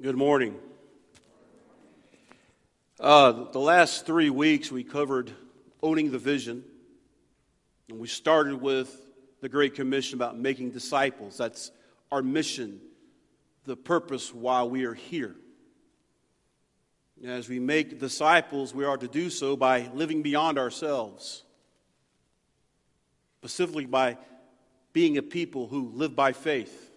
Good morning. Uh, the last three weeks we covered owning the vision, and we started with the Great Commission about making disciples. That's our mission, the purpose why we are here. As we make disciples, we are to do so by living beyond ourselves, specifically by being a people who live by faith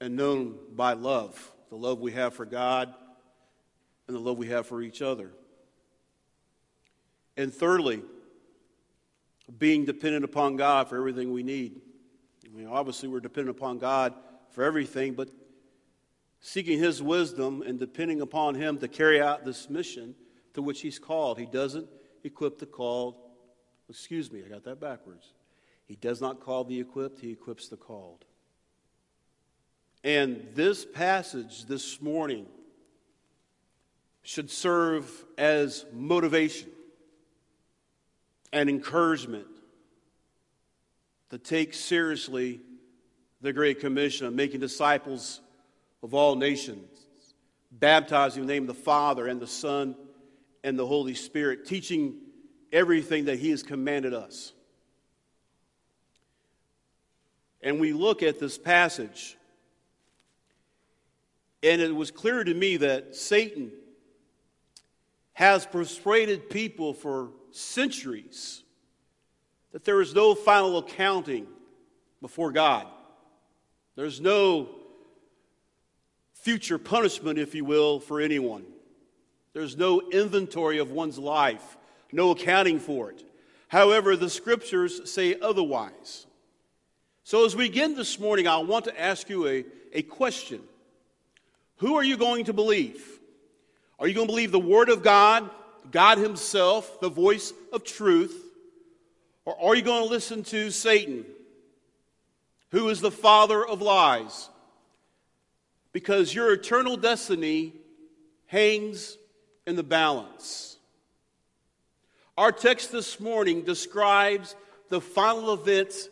and known by love the love we have for God and the love we have for each other. And thirdly, being dependent upon God for everything we need. I mean, obviously, we're dependent upon God for everything, but seeking His wisdom and depending upon Him to carry out this mission to which He's called. He doesn't equip the called. Excuse me, I got that backwards. He does not call the equipped, He equips the called. And this passage this morning should serve as motivation and encouragement to take seriously the Great Commission of making disciples of all nations, baptizing in the name of the Father and the Son and the Holy Spirit, teaching everything that He has commanded us. And we look at this passage and it was clear to me that Satan has persuaded people for centuries that there is no final accounting before God. There's no future punishment, if you will, for anyone. There's no inventory of one's life, no accounting for it. However, the scriptures say otherwise. So, as we begin this morning, I want to ask you a, a question. Who are you going to believe? Are you going to believe the Word of God, God Himself, the voice of truth? Or are you going to listen to Satan, who is the father of lies? Because your eternal destiny hangs in the balance. Our text this morning describes the final events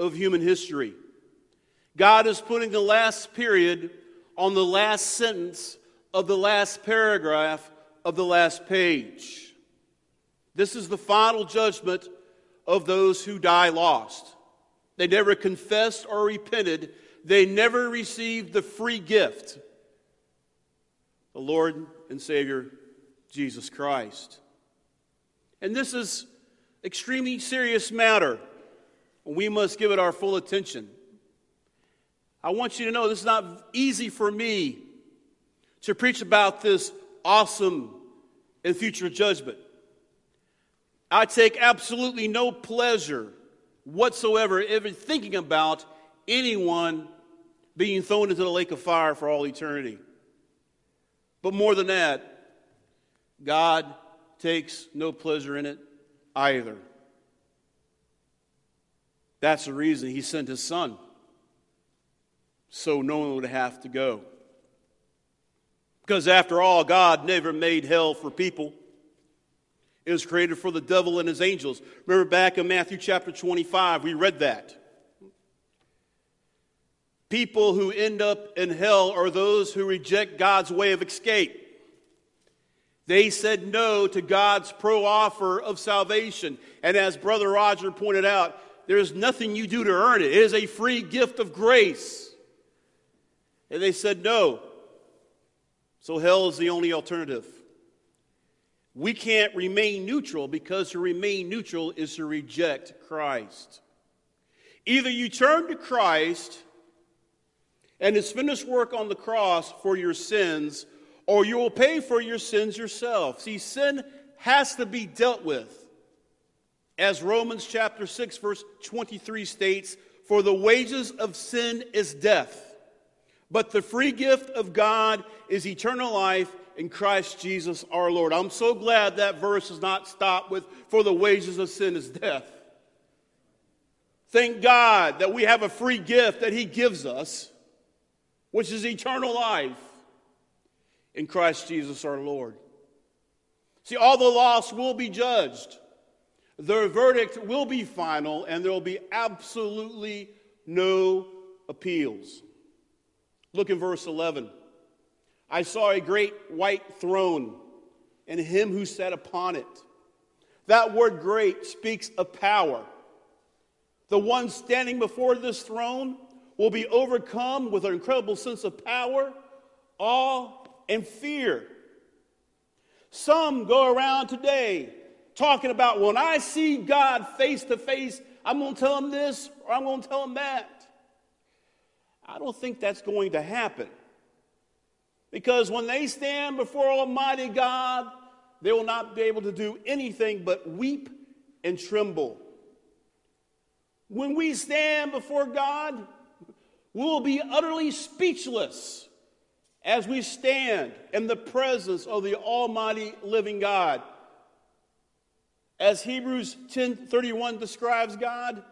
of human history. God is putting the last period on the last sentence of the last paragraph of the last page. This is the final judgment of those who die lost. They never confessed or repented, they never received the free gift the Lord and Savior Jesus Christ. And this is extremely serious matter. We must give it our full attention. I want you to know this is not easy for me to preach about this awesome and future judgment. I take absolutely no pleasure whatsoever ever thinking about anyone being thrown into the lake of fire for all eternity. But more than that, God takes no pleasure in it either. That's the reason He sent His Son so no one would have to go. Because after all, God never made hell for people. It was created for the devil and his angels. Remember back in Matthew chapter 25, we read that. People who end up in hell are those who reject God's way of escape. They said no to God's pro offer of salvation. And as Brother Roger pointed out, there is nothing you do to earn it, it is a free gift of grace. And they said no. So hell is the only alternative. We can't remain neutral because to remain neutral is to reject Christ. Either you turn to Christ and his finished work on the cross for your sins, or you will pay for your sins yourself. See, sin has to be dealt with. As Romans chapter 6, verse 23 states, For the wages of sin is death. But the free gift of God is eternal life in Christ Jesus our Lord. I'm so glad that verse does not stop with, for the wages of sin is death. Thank God that we have a free gift that He gives us, which is eternal life in Christ Jesus our Lord. See, all the lost will be judged. Their verdict will be final, and there will be absolutely no appeals. Look in verse 11. I saw a great white throne and him who sat upon it. That word great speaks of power. The one standing before this throne will be overcome with an incredible sense of power, awe, and fear. Some go around today talking about when I see God face to face, I'm going to tell him this or I'm going to tell him that. I don't think that's going to happen. Because when they stand before Almighty God, they will not be able to do anything but weep and tremble. When we stand before God, we will be utterly speechless as we stand in the presence of the almighty living God. As Hebrews 10:31 describes God,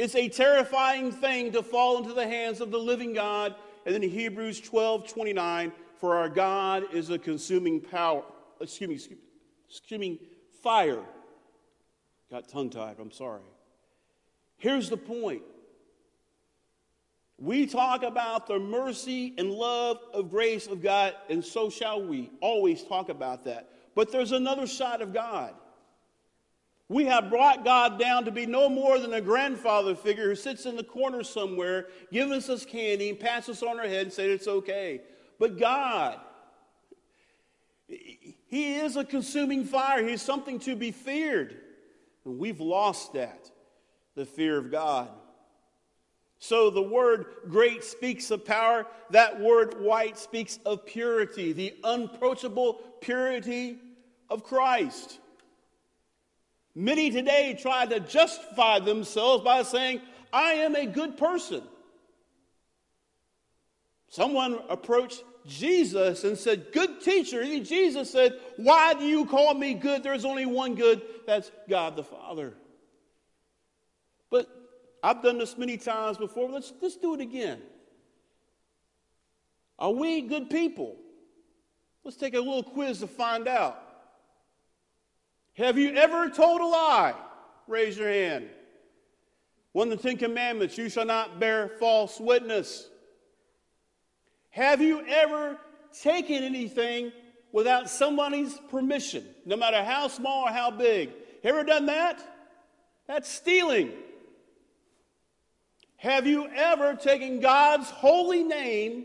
it's a terrifying thing to fall into the hands of the living God. And then Hebrews 12:29, for our God is a consuming power, excuse me, consuming fire. Got tongue tied, I'm sorry. Here's the point. We talk about the mercy and love of grace of God, and so shall we always talk about that. But there's another side of God. We have brought God down to be no more than a grandfather figure who sits in the corner somewhere, giving us candy, and pats us on our head and says it's okay. But God, He is a consuming fire. He's something to be feared. And we've lost that, the fear of God. So the word great speaks of power. That word white speaks of purity, the unapproachable purity of Christ. Many today try to justify themselves by saying, I am a good person. Someone approached Jesus and said, Good teacher. And Jesus said, Why do you call me good? There's only one good, that's God the Father. But I've done this many times before. Let's, let's do it again. Are we good people? Let's take a little quiz to find out. Have you ever told a lie? Raise your hand. One of the Ten Commandments you shall not bear false witness. Have you ever taken anything without somebody's permission, no matter how small or how big? Ever done that? That's stealing. Have you ever taken God's holy name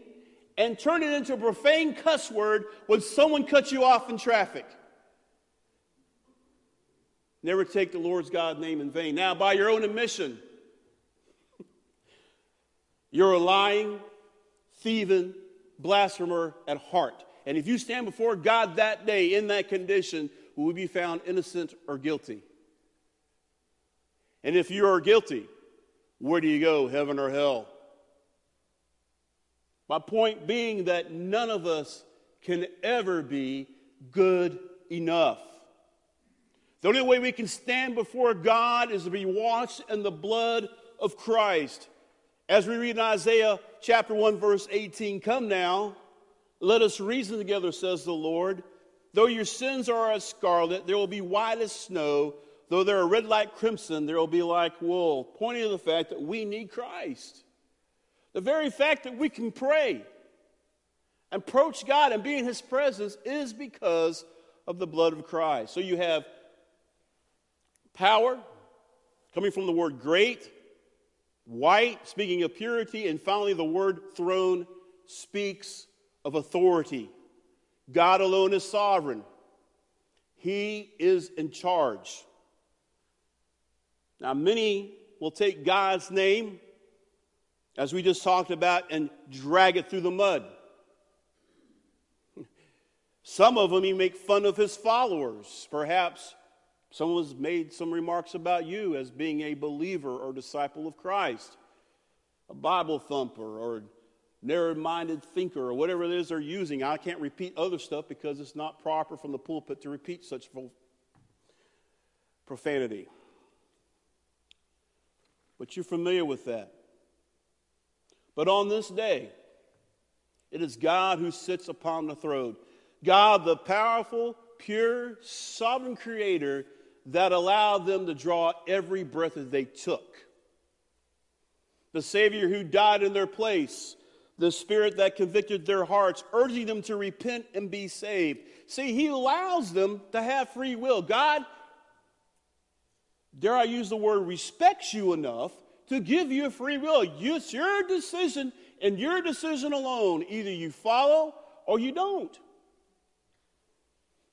and turned it into a profane cuss word when someone cuts you off in traffic? Never take the Lord's God name in vain. Now, by your own admission, you're a lying, thieving blasphemer at heart. And if you stand before God that day in that condition, will you be found innocent or guilty? And if you are guilty, where do you go, heaven or hell? My point being that none of us can ever be good enough. The only way we can stand before God is to be washed in the blood of Christ. As we read in Isaiah chapter 1, verse 18, come now, let us reason together, says the Lord. Though your sins are as scarlet, they will be white as snow. Though they are red like crimson, they will be like wool. Pointing to the fact that we need Christ. The very fact that we can pray and approach God and be in His presence is because of the blood of Christ. So you have power coming from the word great, White, speaking of purity, and finally, the word throne speaks of authority. God alone is sovereign, He is in charge. Now, many will take God's name, as we just talked about, and drag it through the mud. Some of them even make fun of his followers. Perhaps Someone's made some remarks about you as being a believer or disciple of Christ, a Bible thumper or narrow minded thinker or whatever it is they're using. I can't repeat other stuff because it's not proper from the pulpit to repeat such profanity. But you're familiar with that. But on this day, it is God who sits upon the throne. God, the powerful, pure, sovereign creator, that allowed them to draw every breath that they took. The Savior who died in their place, the Spirit that convicted their hearts, urging them to repent and be saved. See, He allows them to have free will. God, dare I use the word, respects you enough to give you a free will. It's your decision and your decision alone. Either you follow or you don't.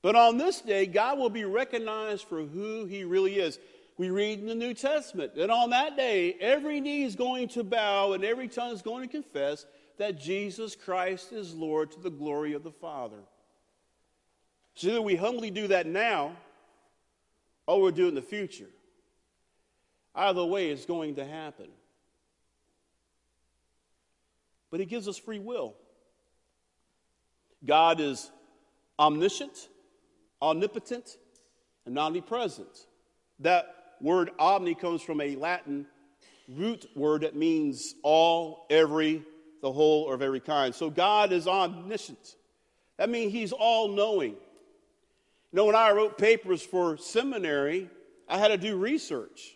But on this day, God will be recognized for who He really is. We read in the New Testament that on that day, every knee is going to bow and every tongue is going to confess that Jesus Christ is Lord to the glory of the Father. So either we humbly do that now or we'll do it in the future. Either way, it's going to happen. But He gives us free will. God is omniscient, omnipotent, and omnipresent. That word omni comes from a Latin root word that means all, every, the whole, or of every kind. So God is omniscient. That means He's all knowing. You know, when I wrote papers for seminary, I had to do research.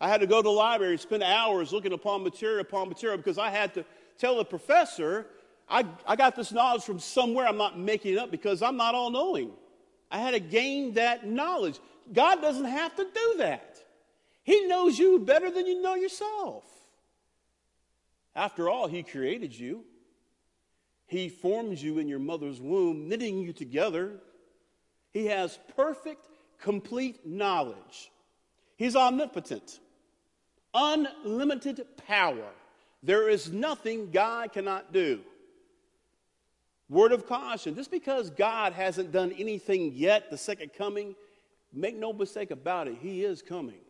I had to go to the library, and spend hours looking upon material upon material because I had to tell the professor, I, I got this knowledge from somewhere. I'm not making it up because I'm not all knowing. I had to gain that knowledge. God doesn't have to do that. He knows you better than you know yourself. After all, He created you. He formed you in your mother's womb, knitting you together. He has perfect, complete knowledge. He's omnipotent, unlimited power. There is nothing God cannot do. Word of caution just because God hasn't done anything yet, the second coming, make no mistake about it, He is coming.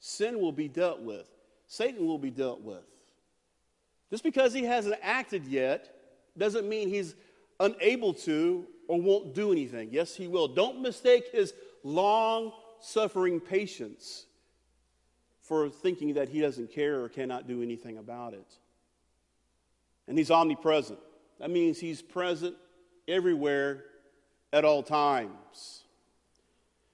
Sin will be dealt with, Satan will be dealt with. Just because He hasn't acted yet doesn't mean He's unable to or won't do anything. Yes, He will. Don't mistake His long suffering patience for thinking that He doesn't care or cannot do anything about it. And He's omnipresent. That means he's present everywhere at all times.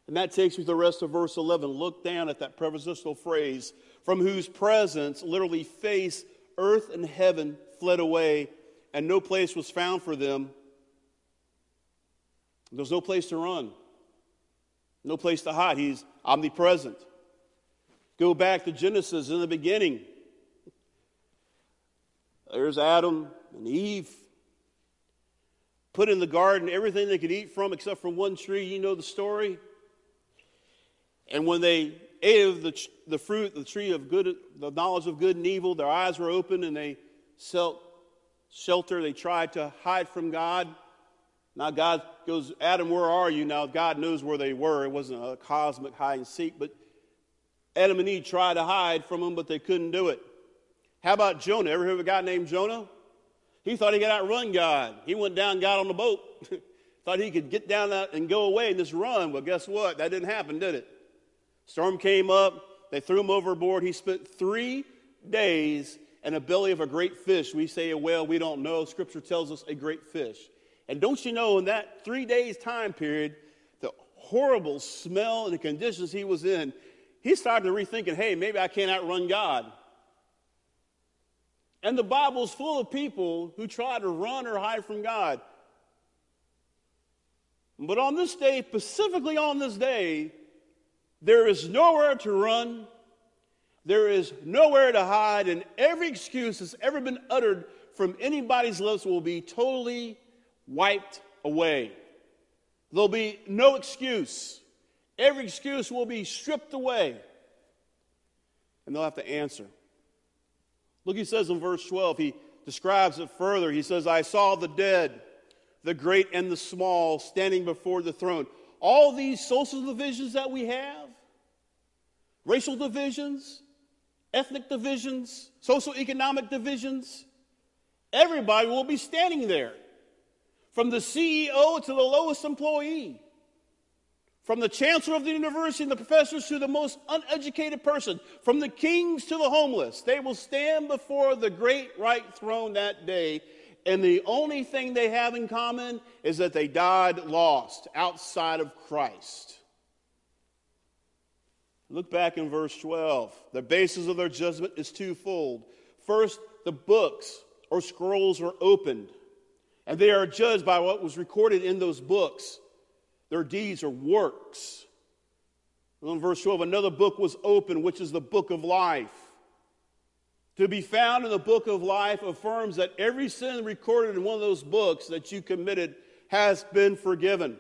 And that takes me to the rest of verse 11. Look down at that prepositional phrase, from whose presence literally face earth and heaven fled away, and no place was found for them. There's no place to run, no place to hide. He's omnipresent. Go back to Genesis in the beginning. There's Adam and Eve put in the garden everything they could eat from except for one tree. You know the story. And when they ate of the, the fruit, the tree of good, the knowledge of good and evil, their eyes were open and they sought shelter. They tried to hide from God. Now God goes, Adam, where are you? Now God knows where they were. It wasn't a cosmic hide and seek, but Adam and Eve tried to hide from him, but they couldn't do it. How about Jonah? Ever heard of a guy named Jonah? He thought he could outrun God. He went down, got on the boat, thought he could get down and go away and just run. Well, guess what? That didn't happen, did it? Storm came up. They threw him overboard. He spent three days in the belly of a great fish. We say a whale, we don't know. Scripture tells us a great fish. And don't you know, in that three days time period, the horrible smell and the conditions he was in, he started rethinking, hey, maybe I can't outrun God. And the Bible's full of people who try to run or hide from God. But on this day, specifically on this day, there is nowhere to run, there is nowhere to hide, and every excuse that's ever been uttered from anybody's lips will be totally wiped away. There'll be no excuse. Every excuse will be stripped away, and they'll have to answer. Look, he says in verse 12, he describes it further. He says, I saw the dead, the great and the small, standing before the throne. All these social divisions that we have, racial divisions, ethnic divisions, social economic divisions, everybody will be standing there. From the CEO to the lowest employee. From the chancellor of the university and the professors to the most uneducated person, from the kings to the homeless, they will stand before the great white throne that day. And the only thing they have in common is that they died lost outside of Christ. Look back in verse 12. The basis of their judgment is twofold. First, the books or scrolls are opened, and they are judged by what was recorded in those books, their deeds or works. And in verse 12, another book was opened, which is the book of life. To be found in the book of life affirms that every sin recorded in one of those books that you committed has been forgiven.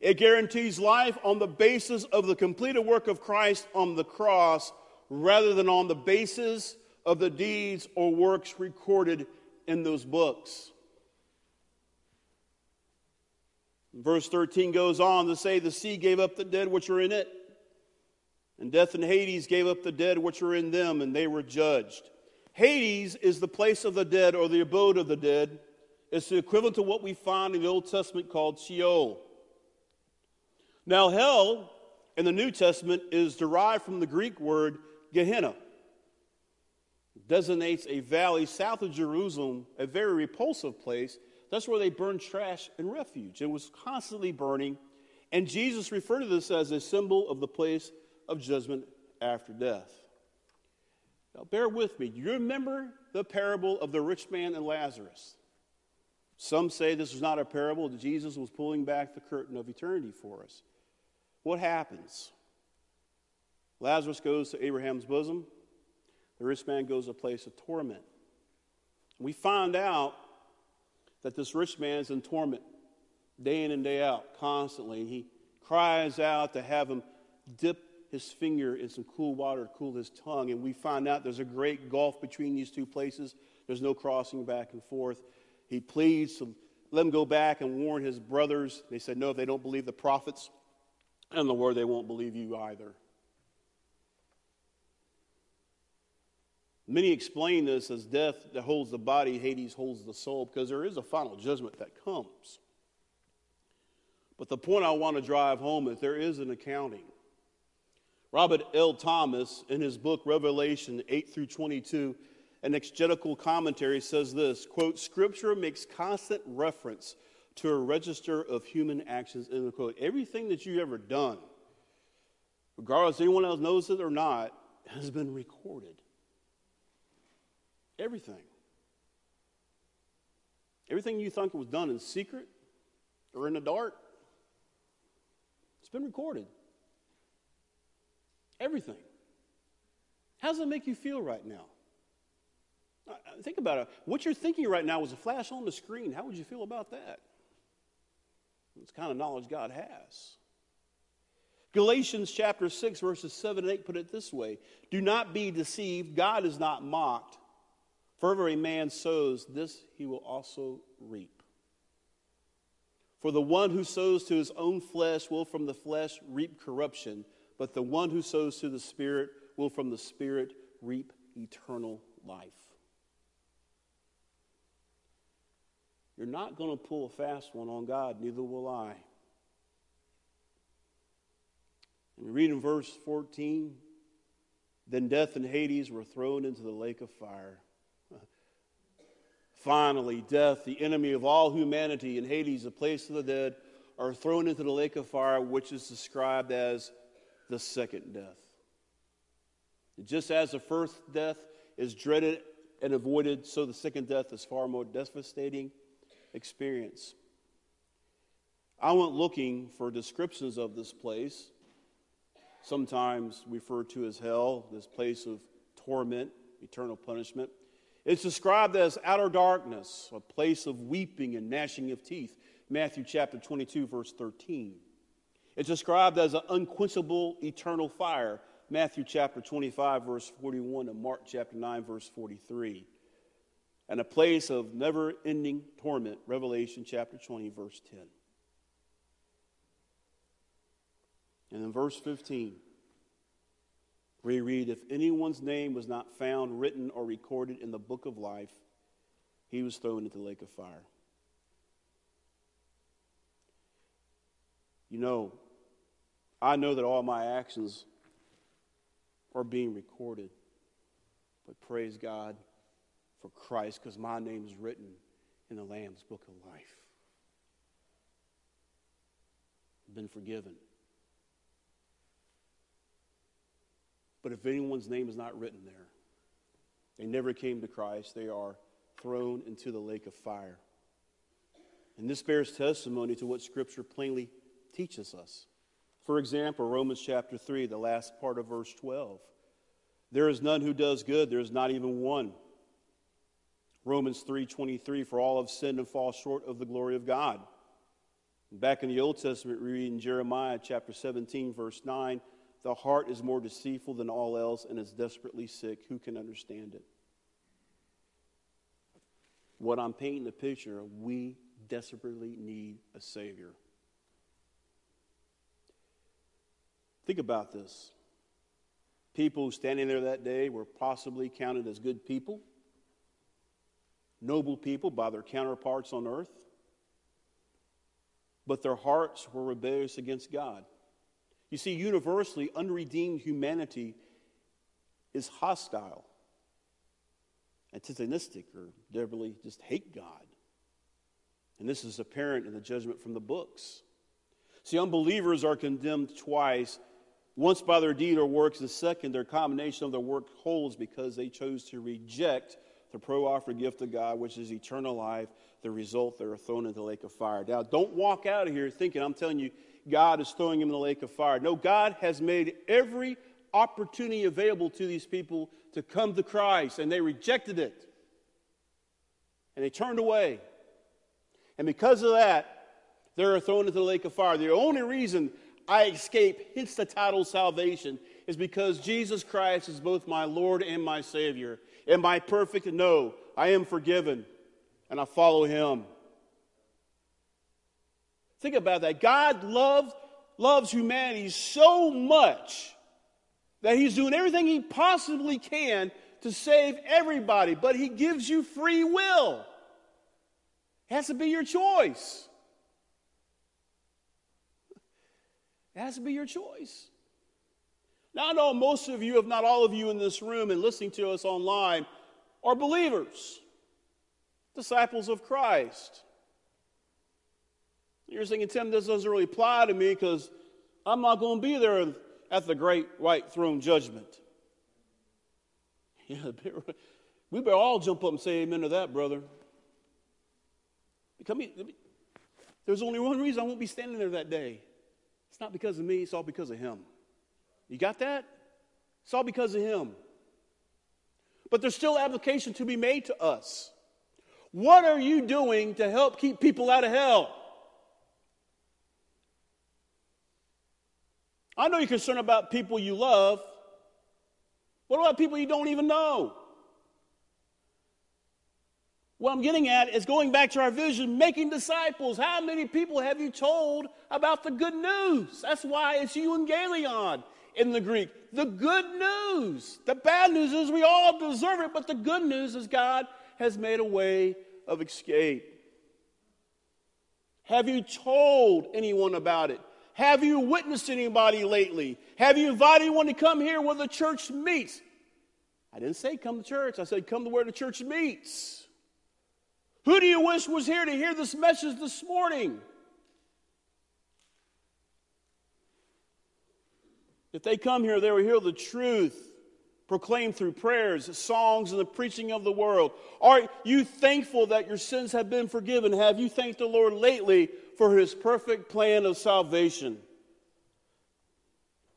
It guarantees life on the basis of the completed work of Christ on the cross rather than on the basis of the deeds or works recorded in those books. Verse 13 goes on to say, The sea gave up the dead which were in it, and death and Hades gave up the dead which were in them, and they were judged. Hades is the place of the dead or the abode of the dead. It's the equivalent to what we find in the Old Testament called Sheol. Now, hell in the New Testament is derived from the Greek word Gehenna. It designates a valley south of Jerusalem, a very repulsive place. That's where they burned trash and refuge. It was constantly burning, and Jesus referred to this as a symbol of the place of judgment after death. Now, bear with me. Do you remember the parable of the rich man and Lazarus? Some say this is not a parable, that Jesus was pulling back the curtain of eternity for us. What happens? Lazarus goes to Abraham's bosom. The rich man goes to a place of torment. We find out that this rich man is in torment day in and day out, constantly. And He cries out to have him dip his finger in some cool water to cool his tongue. And we find out there's a great gulf between these two places. There's no crossing back and forth. He pleads to let him go back and warn his brothers. They said, No, if they don't believe the prophets and the word, they won't believe you either. Many explain this as death that holds the body, Hades holds the soul, because there is a final judgment that comes. But the point I want to drive home is there is an accounting. Robert L. Thomas, in his book Revelation 8 through 22, an exegetical commentary says this quote, Scripture makes constant reference to a register of human actions, end quote. Everything that you've ever done, regardless anyone else knows it or not, has been recorded. Everything. Everything you think was done in secret or in the dark, it's been recorded. Everything. How does that make you feel right now? Think about it. What you're thinking right now was a flash on the screen. How would you feel about that? It's kind of knowledge God has. Galatians chapter 6, verses 7 and 8 put it this way Do not be deceived. God is not mocked. For every man sows, this he will also reap. For the one who sows to his own flesh will from the flesh reap corruption, but the one who sows to the Spirit will from the Spirit reap eternal life. You're not going to pull a fast one on God, neither will I. And we read in verse 14 Then death and Hades were thrown into the lake of fire. Finally, death, the enemy of all humanity, and Hades, the place of the dead, are thrown into the lake of fire, which is described as the second death. Just as the first death is dreaded and avoided, so the second death is far more devastating experience. I went looking for descriptions of this place, sometimes referred to as hell, this place of torment, eternal punishment. It's described as outer darkness, a place of weeping and gnashing of teeth. Matthew chapter 22, verse 13. It's described as an unquenchable eternal fire. Matthew chapter 25, verse 41, and Mark chapter 9, verse 43. And a place of never ending torment. Revelation chapter 20, verse 10. And in verse 15, we read, If anyone's name was not found written or recorded in the book of life, he was thrown into the lake of fire. You know, I know that all my actions are being recorded, but praise God for Christ because my name is written in the Lamb's book of life. I've been forgiven. But if anyone's name is not written there, they never came to Christ, they are thrown into the lake of fire. And this bears testimony to what Scripture plainly teaches us. For example, Romans chapter 3, the last part of verse 12. There is none who does good, there is not even one. Romans 3:23 for all have sinned and fall short of the glory of God. Back in the Old Testament, we read in Jeremiah chapter 17 verse 9, the heart is more deceitful than all else and is desperately sick. Who can understand it? What I'm painting the picture of, we desperately need a Savior. Think about this. People standing there that day were possibly counted as good people, noble people by their counterparts on earth, but their hearts were rebellious against God. You see, universally, unredeemed humanity is hostile, antagonistic, or deliberately just hate God. And this is apparent in the judgment from the books. See, unbelievers are condemned twice once by their deed or works, the second, their combination of their work holds because they chose to reject the pro offered gift of God, which is eternal life. The result, they are thrown into the lake of fire. Now, don't walk out of here thinking, I'm telling you, God is throwing them in the lake of fire. No, God has made every opportunity available to these people to come to Christ, and they rejected it. And they turned away. And because of that, they're thrown into the lake of fire. The only reason I escape, hence the title salvation, is because Jesus Christ is both my Lord and my Savior. Am I perfect? No. I am forgiven, and I follow Him. Think about that. God loved, loves humanity so much that He's doing everything He possibly can to save everybody, but He gives you free will. It has to be your choice. It has to be your choice. Now, I know most of you, if not all of you in this room and listening to us online, are believers, disciples of Christ. You're thinking, Tim, this doesn't really apply to me because I'm not going to be there at the great white throne judgment. Yeah, we better all jump up and say amen to that, brother. Come here. There's only one reason I won't be standing there that day. It's not because of me, it's all because of Him. You got that? It's all because of Him. But there's still application to be made to us. What are you doing to help keep people out of hell? I know you're concerned about people you love. What about people you don't even know? What I'm getting at is going back to our vision, making disciples. How many people have you told about the good news? That's why it's euangelion in the Greek. The good news. The bad news is we all deserve it, but the good news is God has made a way of escape. Have you told anyone about it? Have you witnessed anybody lately? Have you invited anyone to come here where the church meets? I didn't say come to church, I said come to where the church meets. Who do you wish was here to hear this message this morning? If they come here, they will hear the truth proclaimed through prayers, songs, and the preaching of the world. Are you thankful that your sins have been forgiven? Have you thanked the Lord lately for his perfect plan of salvation?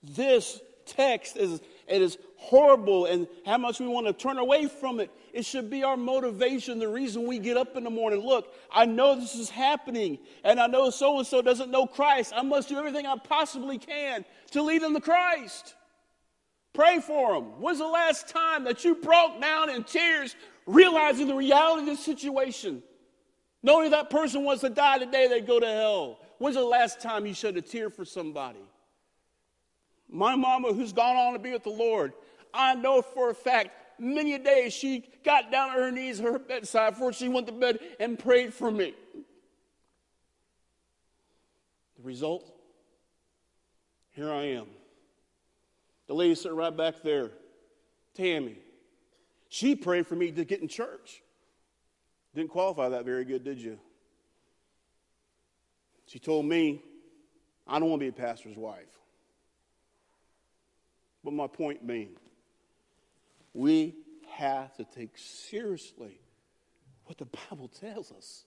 This text is it is horrible and how much we want to turn away from it. It should be our motivation, the reason we get up in the morning. Look, I know this is happening, and I know so and so doesn't know Christ. I must do everything I possibly can to lead them to Christ. Pray for them. When's the last time that you broke down in tears, realizing the reality of the situation? Knowing that person wants to die today, they go to hell. When's the last time you shed a tear for somebody? My mama, who's gone on to be with the Lord, I know for a fact many a day she got down on her knees at her bedside before she went to bed and prayed for me. The result? Here I am. The lady sitting right back there, Tammy. She prayed for me to get in church. Didn't qualify that very good, did you? She told me, I don't want to be a pastor's wife. But my point being, we have to take seriously what the Bible tells us.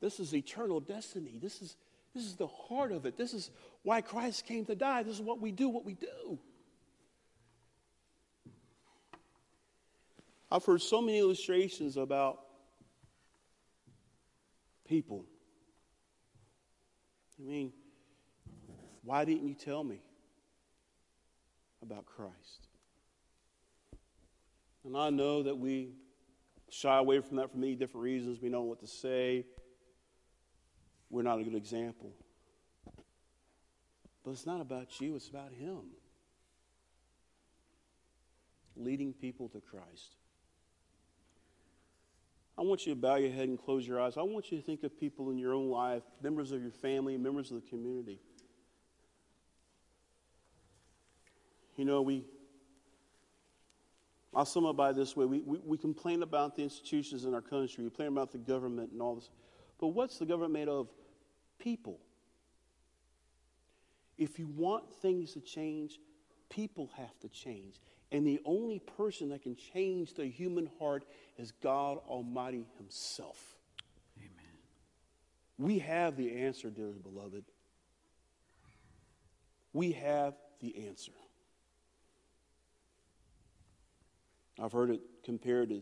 This is eternal destiny. This is, this is the heart of it. This is why Christ came to die. This is what we do, what we do. I've heard so many illustrations about people. I mean, why didn't you tell me about Christ? And I know that we shy away from that for many different reasons. We know what to say. We're not a good example. But it's not about you, it's about Him. Leading people to Christ. I want you to bow your head and close your eyes. I want you to think of people in your own life, members of your family, members of the community. You know, we, I'll sum it by this way. We, we, we complain about the institutions in our country, we complain about the government and all this. But what's the government made of? People. If you want things to change, people have to change. And the only person that can change the human heart is God Almighty Himself. Amen. We have the answer, dearly beloved. We have the answer. I've heard it compared to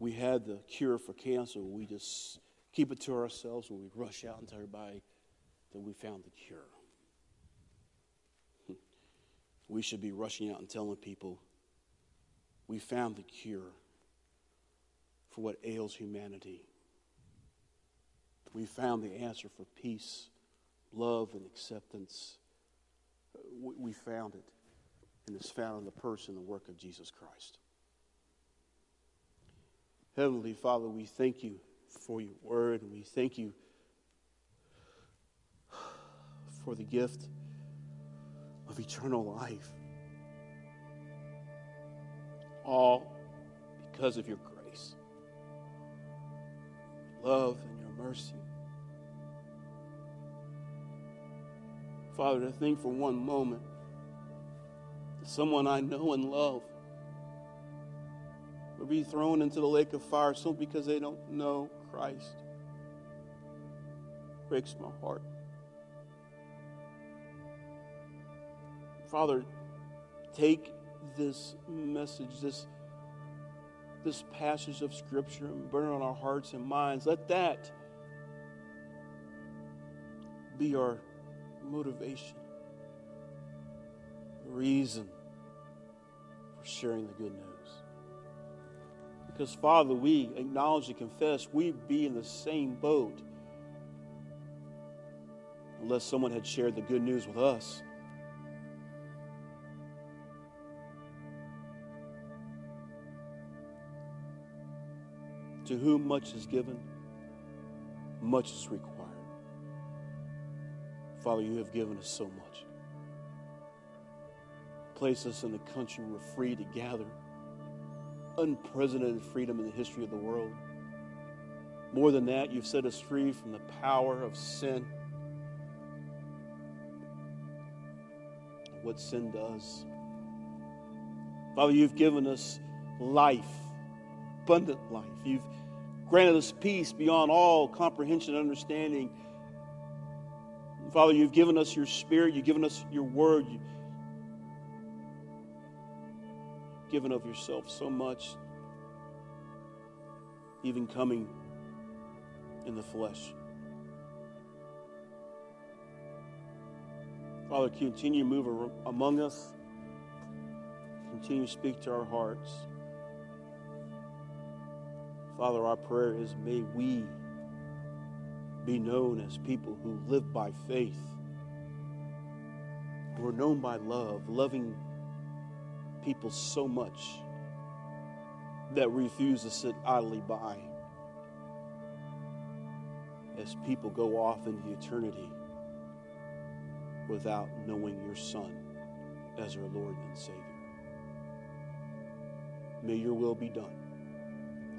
we had the cure for cancer. We just keep it to ourselves and we rush out and tell everybody that we found the cure. We should be rushing out and telling people we found the cure for what ails humanity. We found the answer for peace, love, and acceptance. We found it, and it's found in the person and work of Jesus Christ. Heavenly Father, we thank you for your word, and we thank you for the gift eternal life all because of your grace, love, and your mercy. Father, to think for one moment that someone I know and love will be thrown into the lake of fire simply because they don't know Christ breaks my heart. Father, take this message, this, this passage of Scripture, and burn it on our hearts and minds. Let that be our motivation, reason for sharing the good news. Because, Father, we acknowledge and confess we'd be in the same boat unless someone had shared the good news with us. To whom much is given, much is required. Father, you have given us so much. Place us in a country where we're free to gather, unprecedented freedom in the history of the world. More than that, you've set us free from the power of sin. What sin does. Father, you've given us life, abundant life. You've granted us peace beyond all comprehension and understanding. Father, you've given us your spirit, you've given us your word, you've given of yourself so much, even coming in the flesh. Father, continue to move among us. Continue to speak to our hearts. Father, our prayer is may we be known as people who live by faith, who are known by love, loving people so much that refuse to sit idly by as people go off into eternity without knowing your Son as our Lord and Savior. May your will be done.